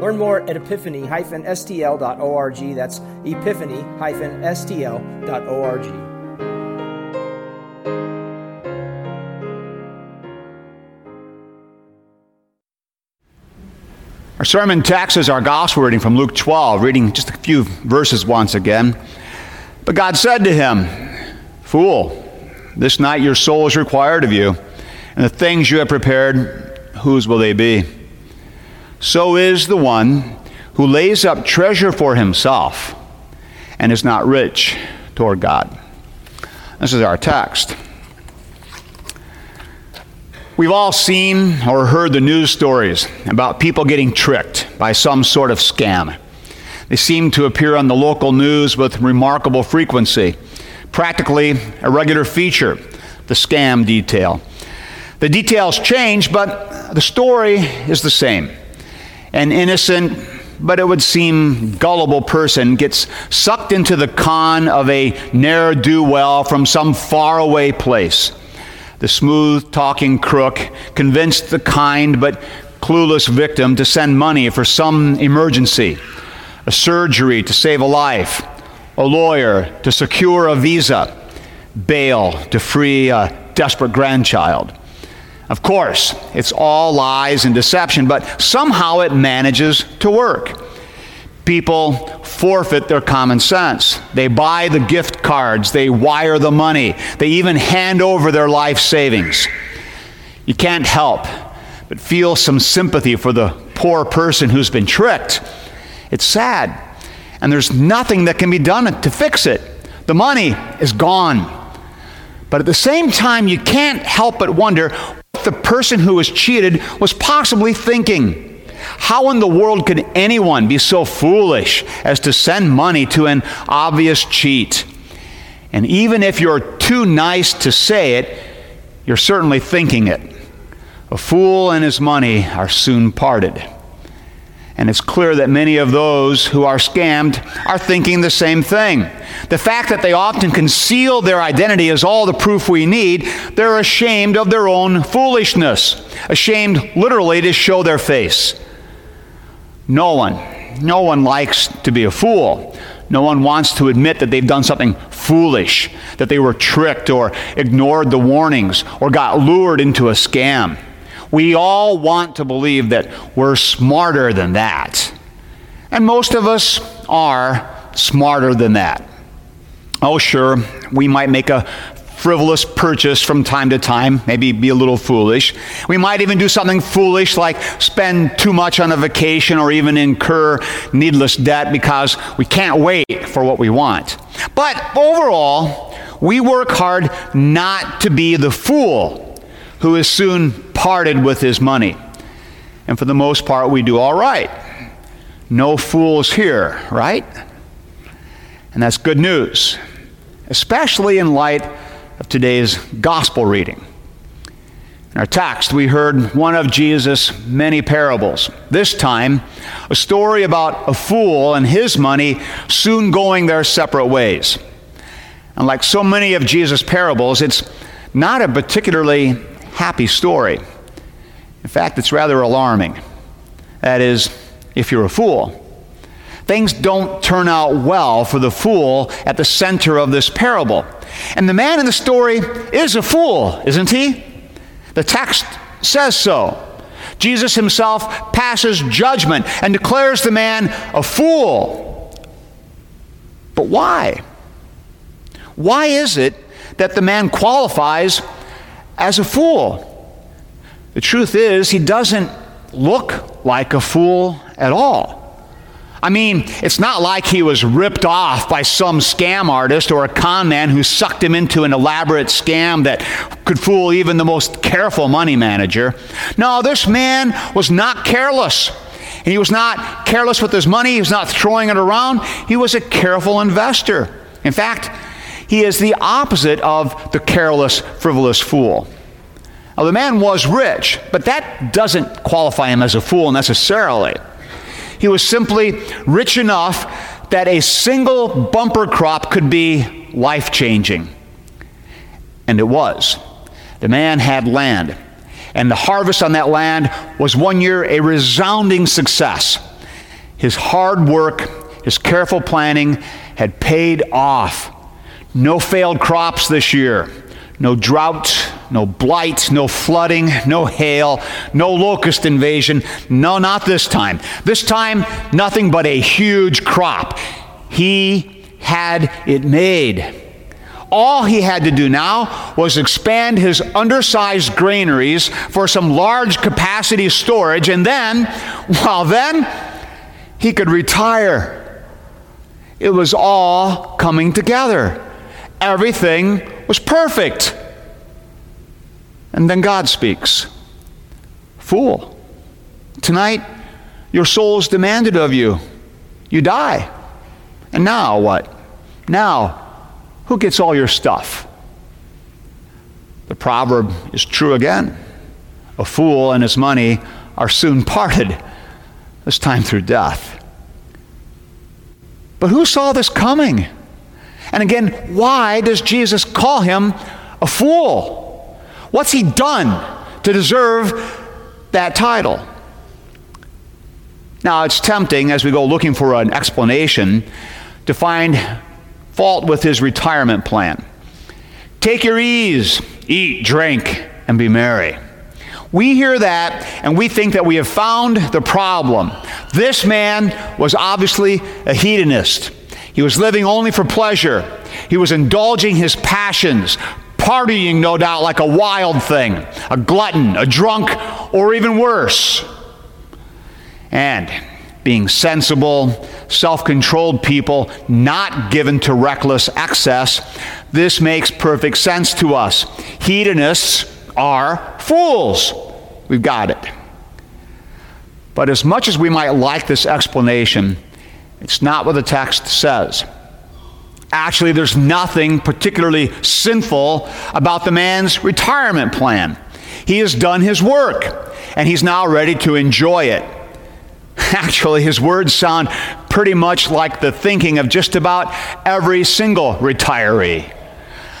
Learn more at epiphany-stl.org. That's epiphany-stl.org. Our sermon text is our gospel reading from Luke 12, reading just a few verses once again. But God said to him, Fool, this night your soul is required of you and the things you have prepared, whose will they be? So is the one who lays up treasure for himself and is not rich toward God. This is our text. We've all seen or heard the news stories about people getting tricked by some sort of scam. They seem to appear on the local news with remarkable frequency, practically a regular feature, the scam detail. The details change, but the story is the same. An innocent, but it would seem gullible person gets sucked into the con of a ne'er do well from some faraway place. The smooth talking crook convinced the kind but clueless victim to send money for some emergency a surgery to save a life, a lawyer to secure a visa, bail to free a desperate grandchild. Of course, it's all lies and deception, but somehow it manages to work. People forfeit their common sense. They buy the gift cards, they wire the money, they even hand over their life savings. You can't help but feel some sympathy for the poor person who's been tricked. It's sad, and there's nothing that can be done to fix it. The money is gone. But at the same time, you can't help but wonder the person who was cheated was possibly thinking. How in the world could anyone be so foolish as to send money to an obvious cheat? And even if you're too nice to say it, you're certainly thinking it. A fool and his money are soon parted. And it's clear that many of those who are scammed are thinking the same thing. The fact that they often conceal their identity is all the proof we need. They're ashamed of their own foolishness, ashamed literally to show their face. No one, no one likes to be a fool. No one wants to admit that they've done something foolish, that they were tricked or ignored the warnings or got lured into a scam. We all want to believe that we're smarter than that. And most of us are smarter than that. Oh, sure, we might make a frivolous purchase from time to time, maybe be a little foolish. We might even do something foolish like spend too much on a vacation or even incur needless debt because we can't wait for what we want. But overall, we work hard not to be the fool who is soon parted with his money. And for the most part, we do all right. No fools here, right? And that's good news, especially in light of today's gospel reading. In our text, we heard one of Jesus' many parables. This time, a story about a fool and his money soon going their separate ways. And like so many of Jesus' parables, it's not a particularly happy story. In fact, it's rather alarming. That is, if you're a fool. Things don't turn out well for the fool at the center of this parable. And the man in the story is a fool, isn't he? The text says so. Jesus himself passes judgment and declares the man a fool. But why? Why is it that the man qualifies as a fool. The truth is, he doesn't look like a fool at all. I mean, it's not like he was ripped off by some scam artist or a con man who sucked him into an elaborate scam that could fool even the most careful money manager. No, this man was not careless. He was not careless with his money, he was not throwing it around. He was a careful investor. In fact, he is the opposite of the careless, frivolous fool. Now, the man was rich, but that doesn't qualify him as a fool necessarily. He was simply rich enough that a single bumper crop could be life changing. And it was. The man had land, and the harvest on that land was one year a resounding success. His hard work, his careful planning had paid off. No failed crops this year. No drought, no blight, no flooding, no hail, no locust invasion. No, not this time. This time, nothing but a huge crop. He had it made. All he had to do now was expand his undersized granaries for some large capacity storage, and then, well, then, he could retire. It was all coming together. Everything was perfect. And then God speaks Fool, tonight your soul is demanded of you. You die. And now what? Now, who gets all your stuff? The proverb is true again. A fool and his money are soon parted, this time through death. But who saw this coming? And again, why does Jesus call him a fool? What's he done to deserve that title? Now, it's tempting as we go looking for an explanation to find fault with his retirement plan. Take your ease, eat, drink, and be merry. We hear that and we think that we have found the problem. This man was obviously a hedonist. He was living only for pleasure. He was indulging his passions, partying, no doubt, like a wild thing, a glutton, a drunk, or even worse. And being sensible, self controlled people, not given to reckless excess, this makes perfect sense to us. Hedonists are fools. We've got it. But as much as we might like this explanation, it's not what the text says. Actually, there's nothing particularly sinful about the man's retirement plan. He has done his work, and he's now ready to enjoy it. Actually, his words sound pretty much like the thinking of just about every single retiree.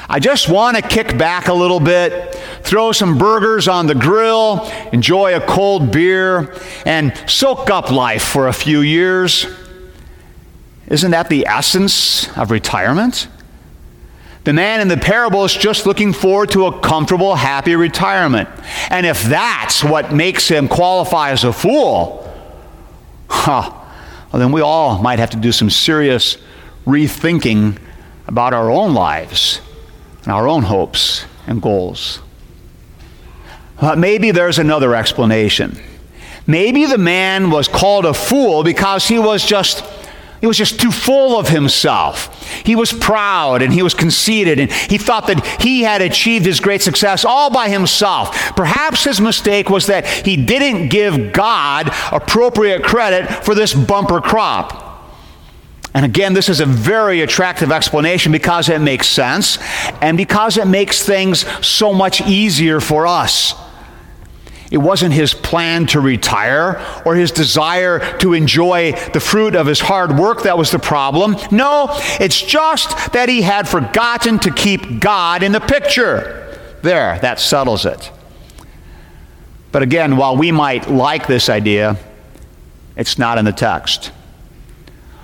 I just want to kick back a little bit, throw some burgers on the grill, enjoy a cold beer, and soak up life for a few years. Isn't that the essence of retirement? The man in the parable is just looking forward to a comfortable, happy retirement. And if that's what makes him qualify as a fool, huh, well, then we all might have to do some serious rethinking about our own lives and our own hopes and goals. Uh, maybe there's another explanation. Maybe the man was called a fool because he was just he was just too full of himself. He was proud and he was conceited and he thought that he had achieved his great success all by himself. Perhaps his mistake was that he didn't give God appropriate credit for this bumper crop. And again, this is a very attractive explanation because it makes sense and because it makes things so much easier for us. It wasn't his plan to retire or his desire to enjoy the fruit of his hard work that was the problem. No, it's just that he had forgotten to keep God in the picture. There, that settles it. But again, while we might like this idea, it's not in the text.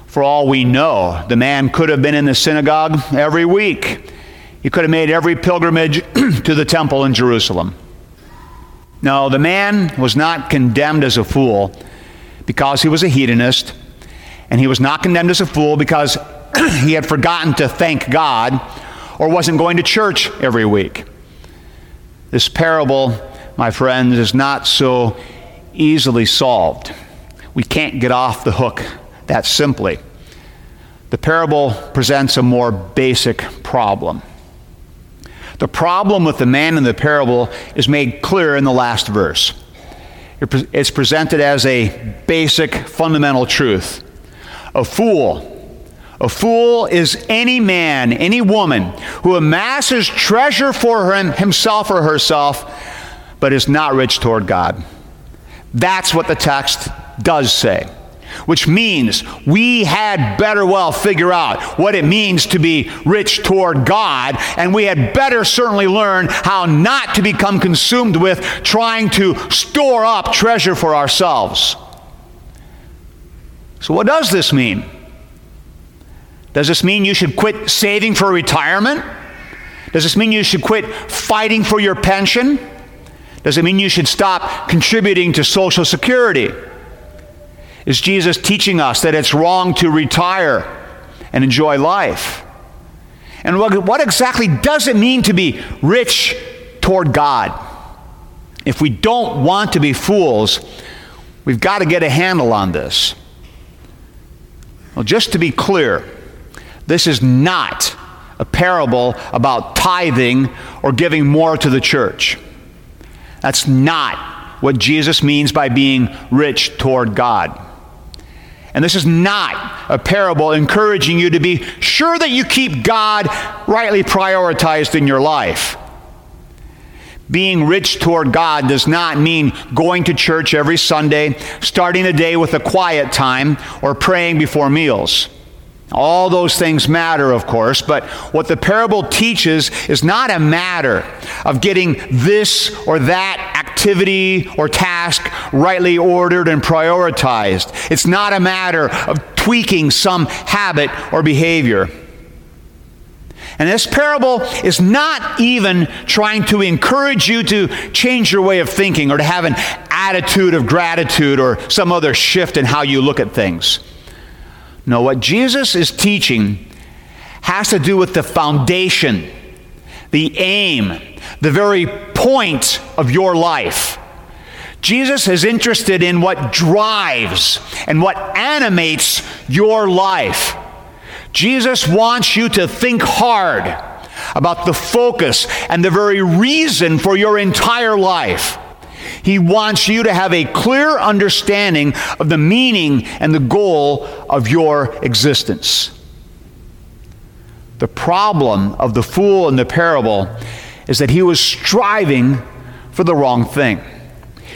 For all we know, the man could have been in the synagogue every week. He could have made every pilgrimage to the temple in Jerusalem. No, the man was not condemned as a fool because he was a hedonist, and he was not condemned as a fool because he had forgotten to thank God or wasn't going to church every week. This parable, my friends, is not so easily solved. We can't get off the hook that simply. The parable presents a more basic problem. The problem with the man in the parable is made clear in the last verse. It's presented as a basic fundamental truth. A fool. A fool is any man, any woman who amasses treasure for him, himself or herself, but is not rich toward God. That's what the text does say which means we had better well figure out what it means to be rich toward God, and we had better certainly learn how not to become consumed with trying to store up treasure for ourselves. So, what does this mean? Does this mean you should quit saving for retirement? Does this mean you should quit fighting for your pension? Does it mean you should stop contributing to Social Security? Is Jesus teaching us that it's wrong to retire and enjoy life? And what, what exactly does it mean to be rich toward God? If we don't want to be fools, we've got to get a handle on this. Well, just to be clear, this is not a parable about tithing or giving more to the church. That's not what Jesus means by being rich toward God. And this is not a parable encouraging you to be sure that you keep God rightly prioritized in your life. Being rich toward God does not mean going to church every Sunday, starting the day with a quiet time, or praying before meals. All those things matter, of course, but what the parable teaches is not a matter of getting this or that activity or task rightly ordered and prioritized. It's not a matter of tweaking some habit or behavior. And this parable is not even trying to encourage you to change your way of thinking or to have an attitude of gratitude or some other shift in how you look at things. No, what Jesus is teaching has to do with the foundation, the aim, the very point of your life. Jesus is interested in what drives and what animates your life. Jesus wants you to think hard about the focus and the very reason for your entire life. He wants you to have a clear understanding of the meaning and the goal of your existence. The problem of the fool in the parable is that he was striving for the wrong thing.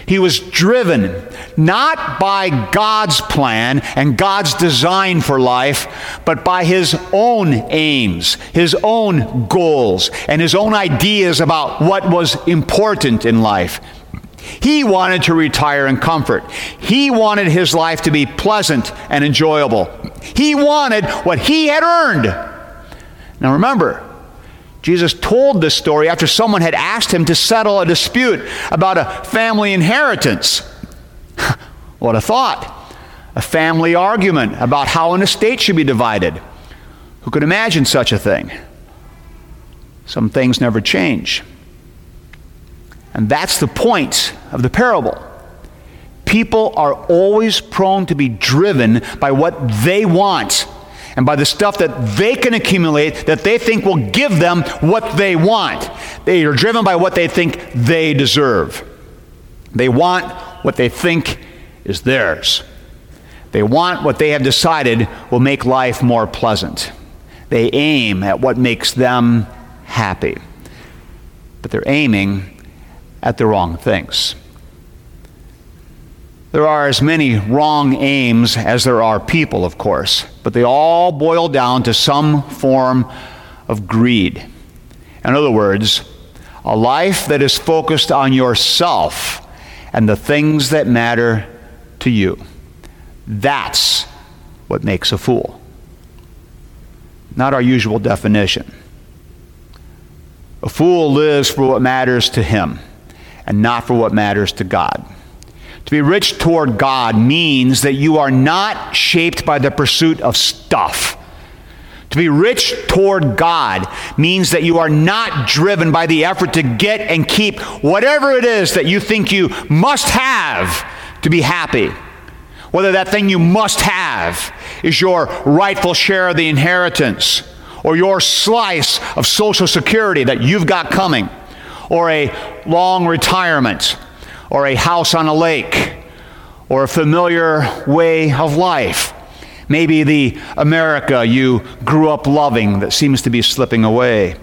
He was driven not by God's plan and God's design for life, but by his own aims, his own goals, and his own ideas about what was important in life. He wanted to retire in comfort. He wanted his life to be pleasant and enjoyable. He wanted what he had earned. Now remember, Jesus told this story after someone had asked him to settle a dispute about a family inheritance. what a thought! A family argument about how an estate should be divided. Who could imagine such a thing? Some things never change. And that's the point of the parable. People are always prone to be driven by what they want and by the stuff that they can accumulate that they think will give them what they want. They are driven by what they think they deserve. They want what they think is theirs. They want what they have decided will make life more pleasant. They aim at what makes them happy. But they're aiming at the wrong things. There are as many wrong aims as there are people, of course, but they all boil down to some form of greed. In other words, a life that is focused on yourself and the things that matter to you. That's what makes a fool. Not our usual definition. A fool lives for what matters to him and not for what matters to God. To be rich toward God means that you are not shaped by the pursuit of stuff. To be rich toward God means that you are not driven by the effort to get and keep whatever it is that you think you must have to be happy. Whether that thing you must have is your rightful share of the inheritance or your slice of Social Security that you've got coming or a long retirement, or a house on a lake or a familiar way of life. Maybe the America you grew up loving that seems to be slipping away.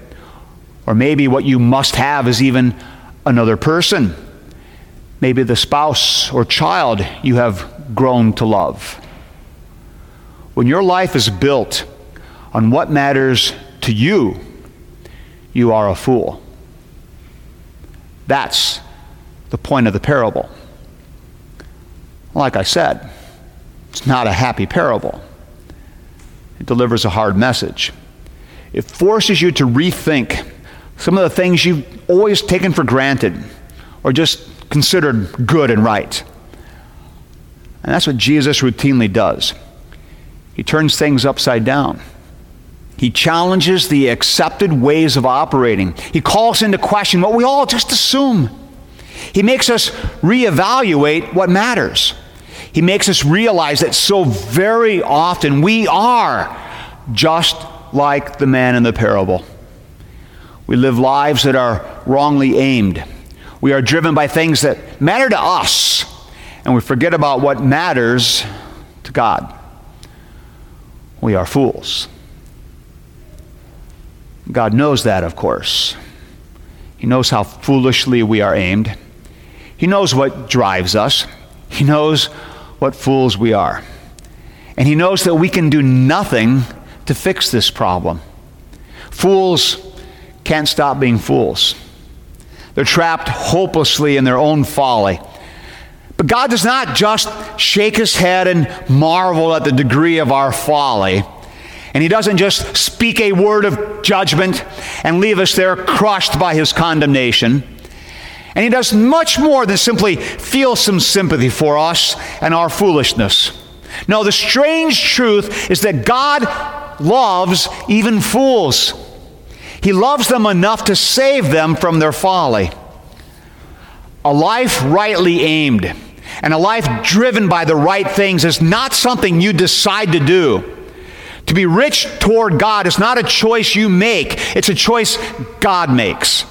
Or maybe what you must have is even another person. Maybe the spouse or child you have grown to love. When your life is built on what matters to you, you are a fool. That's the point of the parable. Like I said, it's not a happy parable. It delivers a hard message. It forces you to rethink some of the things you've always taken for granted or just considered good and right. And that's what Jesus routinely does. He turns things upside down. He challenges the accepted ways of operating. He calls into question what we all just assume. He makes us reevaluate what matters. He makes us realize that so very often we are just like the man in the parable. We live lives that are wrongly aimed. We are driven by things that matter to us, and we forget about what matters to God. We are fools. God knows that, of course. He knows how foolishly we are aimed. He knows what drives us. He knows what fools we are. And He knows that we can do nothing to fix this problem. Fools can't stop being fools, they're trapped hopelessly in their own folly. But God does not just shake his head and marvel at the degree of our folly. And he doesn't just speak a word of judgment and leave us there crushed by his condemnation. And he does much more than simply feel some sympathy for us and our foolishness. No, the strange truth is that God loves even fools. He loves them enough to save them from their folly. A life rightly aimed and a life driven by the right things is not something you decide to do. To be rich toward God is not a choice you make, it's a choice God makes.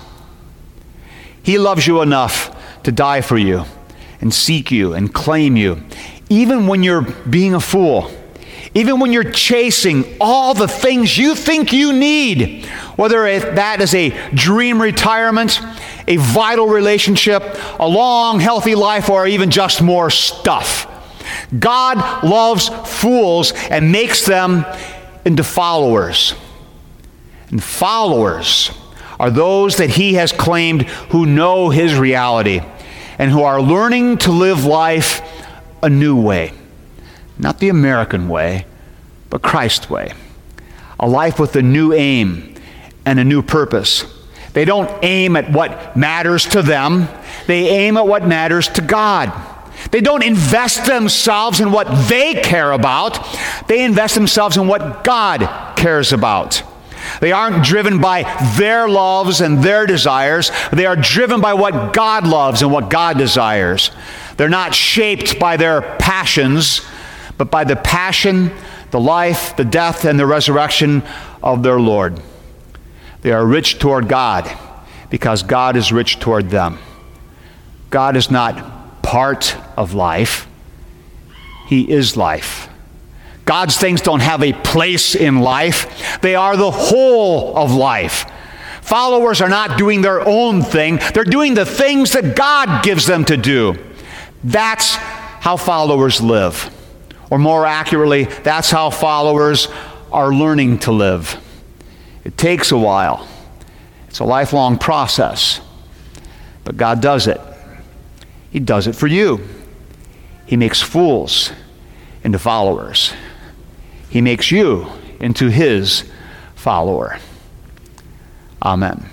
He loves you enough to die for you and seek you and claim you, even when you're being a fool, even when you're chasing all the things you think you need, whether that is a dream retirement, a vital relationship, a long, healthy life, or even just more stuff. God loves fools and makes them into followers. And followers are those that He has claimed who know His reality and who are learning to live life a new way. Not the American way, but Christ's way. A life with a new aim and a new purpose. They don't aim at what matters to them, they aim at what matters to God. They don't invest themselves in what they care about, they invest themselves in what God cares about. They aren't driven by their loves and their desires. They are driven by what God loves and what God desires. They're not shaped by their passions, but by the passion, the life, the death, and the resurrection of their Lord. They are rich toward God because God is rich toward them. God is not part of life, He is life. God's things don't have a place in life, they are the whole of life. Followers are not doing their own thing, they're doing the things that God gives them to do. That's how followers live. Or more accurately, that's how followers are learning to live. It takes a while, it's a lifelong process, but God does it. He does it for you. He makes fools into followers. He makes you into his follower. Amen.